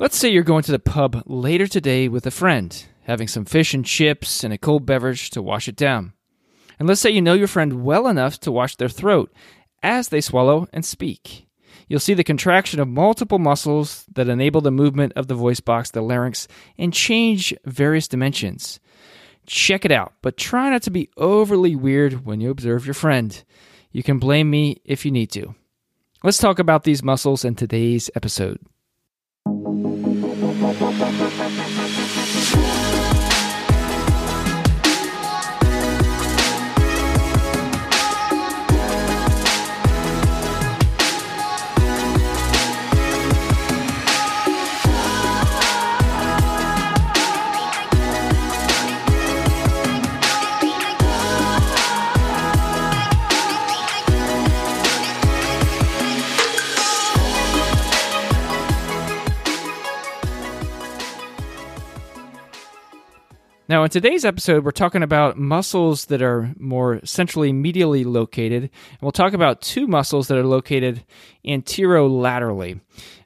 Let's say you're going to the pub later today with a friend, having some fish and chips and a cold beverage to wash it down. And let's say you know your friend well enough to watch their throat as they swallow and speak. You'll see the contraction of multiple muscles that enable the movement of the voice box, the larynx, and change various dimensions. Check it out, but try not to be overly weird when you observe your friend. You can blame me if you need to. Let's talk about these muscles in today's episode. Thank you. Now, in today's episode, we're talking about muscles that are more centrally medially located. And we'll talk about two muscles that are located anterolaterally.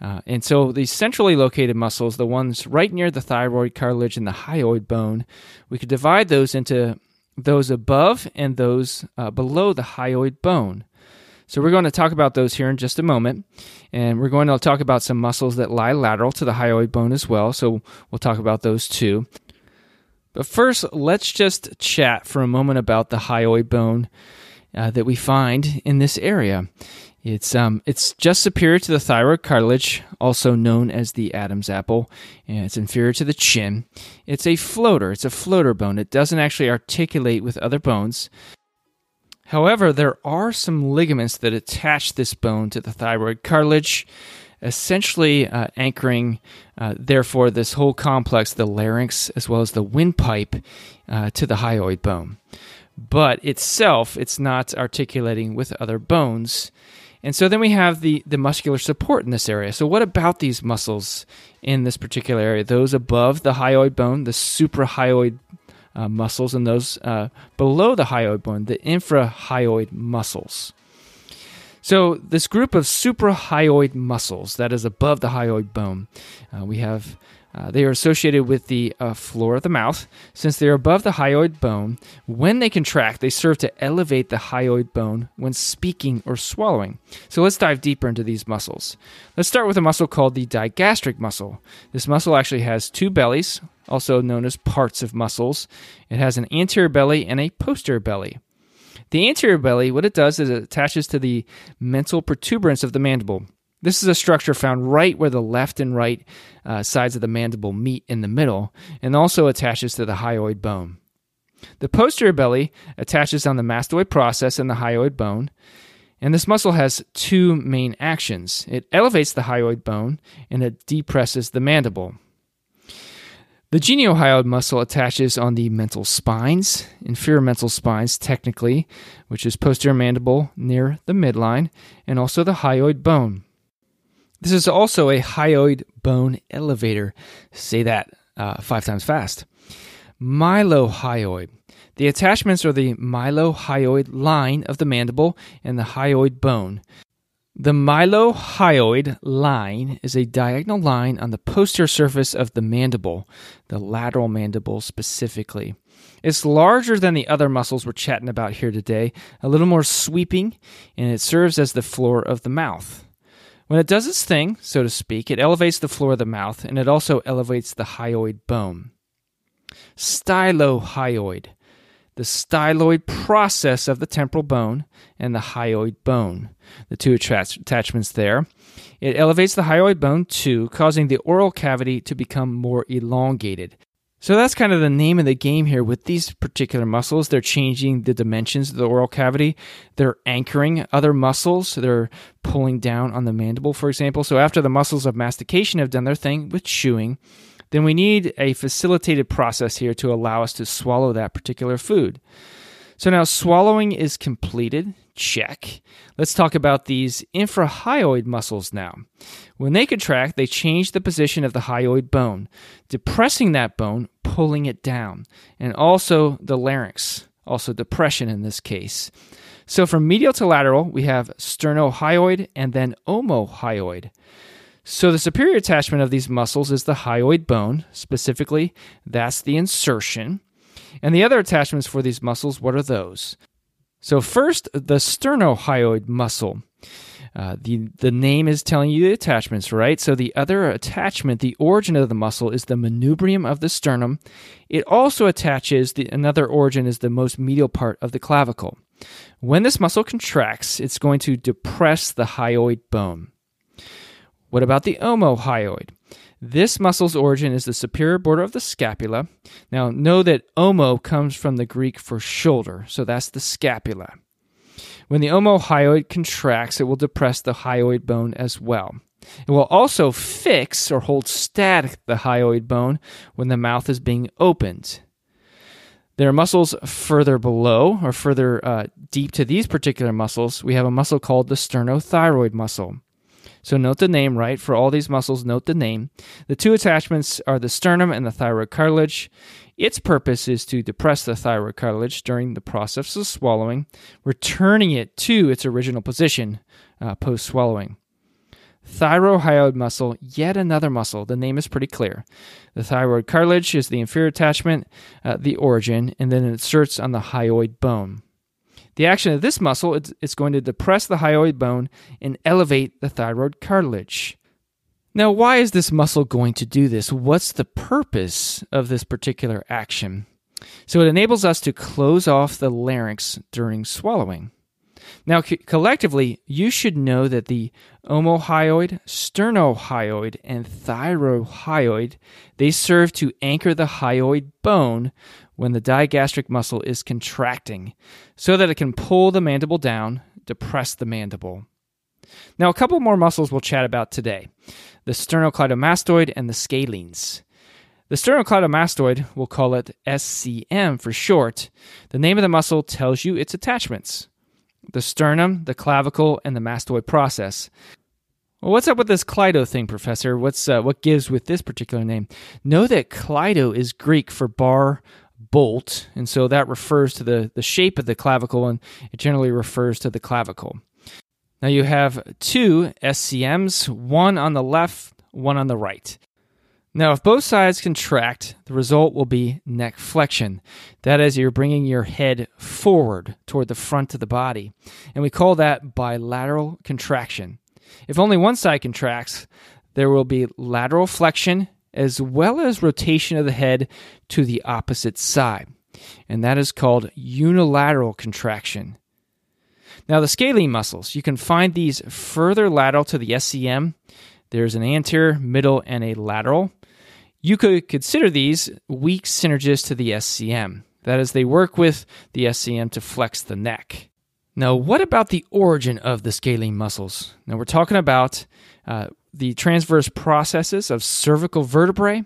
Uh, and so, these centrally located muscles, the ones right near the thyroid cartilage and the hyoid bone, we could divide those into those above and those uh, below the hyoid bone. So, we're going to talk about those here in just a moment. And we're going to talk about some muscles that lie lateral to the hyoid bone as well. So, we'll talk about those too. But first, let's just chat for a moment about the hyoid bone uh, that we find in this area. It's um, it's just superior to the thyroid cartilage, also known as the Adam's apple, and it's inferior to the chin. It's a floater. It's a floater bone. It doesn't actually articulate with other bones. However, there are some ligaments that attach this bone to the thyroid cartilage essentially uh, anchoring, uh, therefore, this whole complex, the larynx as well as the windpipe, uh, to the hyoid bone. But itself, it's not articulating with other bones. And so then we have the, the muscular support in this area. So, what about these muscles in this particular area? Those above the hyoid bone, the suprahyoid uh, muscles, and those uh, below the hyoid bone, the infrahyoid muscles. So, this group of suprahyoid muscles that is above the hyoid bone, uh, we have uh, they are associated with the uh, floor of the mouth. Since they are above the hyoid bone, when they contract, they serve to elevate the hyoid bone when speaking or swallowing. So let's dive deeper into these muscles. Let's start with a muscle called the digastric muscle. This muscle actually has two bellies, also known as parts of muscles. It has an anterior belly and a posterior belly. The anterior belly, what it does is it attaches to the mental protuberance of the mandible. This is a structure found right where the left and right uh, sides of the mandible meet in the middle, and also attaches to the hyoid bone. The posterior belly attaches on the mastoid process and the hyoid bone, and this muscle has two main actions. It elevates the hyoid bone and it depresses the mandible. The geniohyoid muscle attaches on the mental spines, inferior mental spines technically, which is posterior mandible near the midline, and also the hyoid bone. This is also a hyoid bone elevator. Say that uh, five times fast. Mylohyoid. The attachments are the mylohyoid line of the mandible and the hyoid bone. The mylohyoid line is a diagonal line on the posterior surface of the mandible, the lateral mandible specifically. It's larger than the other muscles we're chatting about here today, a little more sweeping, and it serves as the floor of the mouth. When it does its thing, so to speak, it elevates the floor of the mouth and it also elevates the hyoid bone. Stylohyoid the styloid process of the temporal bone and the hyoid bone, the two attachments there. It elevates the hyoid bone too, causing the oral cavity to become more elongated. So that's kind of the name of the game here with these particular muscles. They're changing the dimensions of the oral cavity. They're anchoring other muscles. They're pulling down on the mandible, for example. So after the muscles of mastication have done their thing with chewing, then we need a facilitated process here to allow us to swallow that particular food. So now swallowing is completed. Check. Let's talk about these infrahyoid muscles now. When they contract, they change the position of the hyoid bone, depressing that bone, pulling it down, and also the larynx, also depression in this case. So from medial to lateral, we have sternohyoid and then omohyoid. So, the superior attachment of these muscles is the hyoid bone. Specifically, that's the insertion. And the other attachments for these muscles, what are those? So, first, the sternohyoid muscle. Uh, the, the name is telling you the attachments, right? So, the other attachment, the origin of the muscle, is the manubrium of the sternum. It also attaches, the, another origin is the most medial part of the clavicle. When this muscle contracts, it's going to depress the hyoid bone. What about the omohyoid? This muscle's origin is the superior border of the scapula. Now, know that omo comes from the Greek for shoulder, so that's the scapula. When the omohyoid contracts, it will depress the hyoid bone as well. It will also fix or hold static the hyoid bone when the mouth is being opened. There are muscles further below or further uh, deep to these particular muscles. We have a muscle called the sternothyroid muscle. So note the name, right? For all these muscles, note the name. The two attachments are the sternum and the thyroid cartilage. Its purpose is to depress the thyroid cartilage during the process of swallowing, returning it to its original position uh, post swallowing. Thyrohyoid muscle, yet another muscle. The name is pretty clear. The thyroid cartilage is the inferior attachment, uh, the origin, and then it inserts on the hyoid bone. The action of this muscle is going to depress the hyoid bone and elevate the thyroid cartilage. Now, why is this muscle going to do this? What's the purpose of this particular action? So, it enables us to close off the larynx during swallowing. Now, co- collectively, you should know that the omohyoid, sternohyoid, and thyrohyoid, they serve to anchor the hyoid bone when the digastric muscle is contracting so that it can pull the mandible down, depress the mandible. Now, a couple more muscles we'll chat about today the sternocleidomastoid and the scalenes. The sternocleidomastoid, we'll call it SCM for short. The name of the muscle tells you its attachments the sternum, the clavicle, and the mastoid process. Well, what's up with this Cleido thing, Professor? What's uh, what gives with this particular name? Know that Cleido is Greek for bar bolt, and so that refers to the, the shape of the clavicle, and it generally refers to the clavicle. Now you have two SCMs, one on the left, one on the right. Now, if both sides contract, the result will be neck flexion. That is, you're bringing your head forward toward the front of the body. And we call that bilateral contraction. If only one side contracts, there will be lateral flexion as well as rotation of the head to the opposite side. And that is called unilateral contraction. Now, the scalene muscles, you can find these further lateral to the SCM. There's an anterior, middle, and a lateral. You could consider these weak synergists to the SCM. That is, they work with the SCM to flex the neck. Now, what about the origin of the scalene muscles? Now, we're talking about uh, the transverse processes of cervical vertebrae,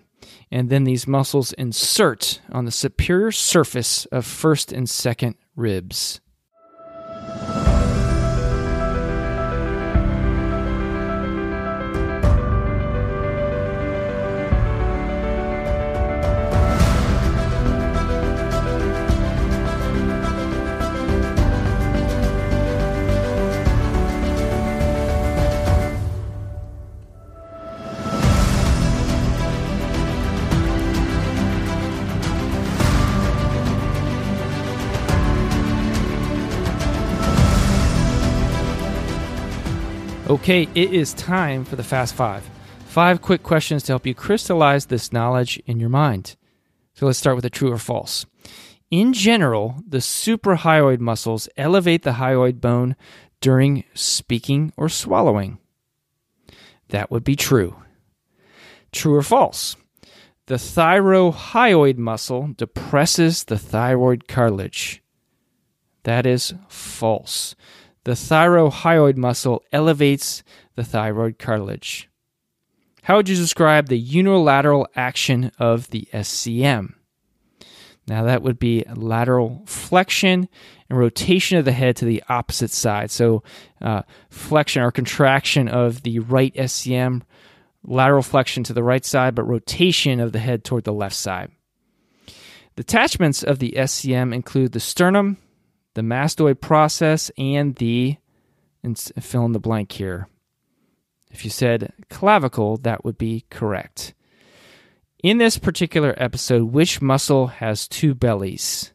and then these muscles insert on the superior surface of first and second ribs. Okay, it is time for the Fast Five. Five quick questions to help you crystallize this knowledge in your mind. So let's start with a true or false. In general, the suprahyoid muscles elevate the hyoid bone during speaking or swallowing. That would be true. True or false? The thyrohyoid muscle depresses the thyroid cartilage. That is false the thyrohyoid muscle elevates the thyroid cartilage. How would you describe the unilateral action of the SCM? Now, that would be lateral flexion and rotation of the head to the opposite side. So, uh, flexion or contraction of the right SCM, lateral flexion to the right side, but rotation of the head toward the left side. The attachments of the SCM include the sternum, the mastoid process, and the, and fill in the blank here. If you said clavicle, that would be correct. In this particular episode, which muscle has two bellies?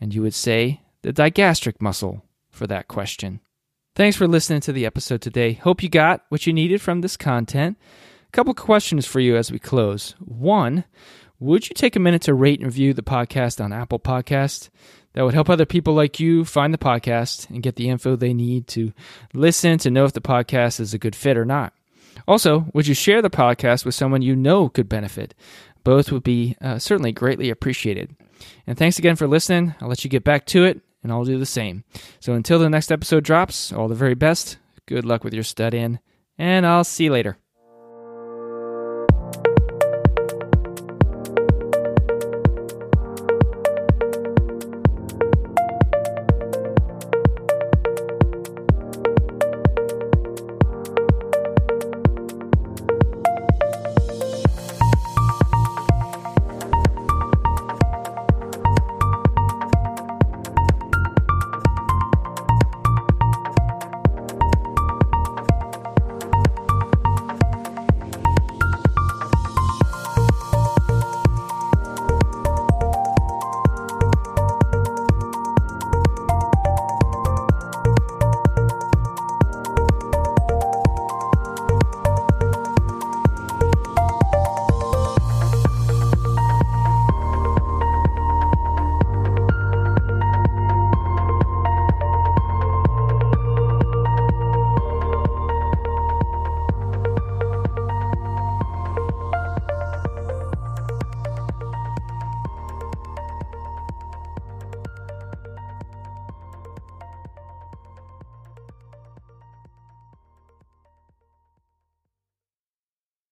And you would say the digastric muscle for that question. Thanks for listening to the episode today. Hope you got what you needed from this content. A couple questions for you as we close. One, would you take a minute to rate and review the podcast on Apple Podcast? That would help other people like you find the podcast and get the info they need to listen to know if the podcast is a good fit or not. Also, would you share the podcast with someone you know could benefit? Both would be uh, certainly greatly appreciated. And thanks again for listening. I'll let you get back to it, and I'll do the same. So until the next episode drops, all the very best. Good luck with your studying, and I'll see you later.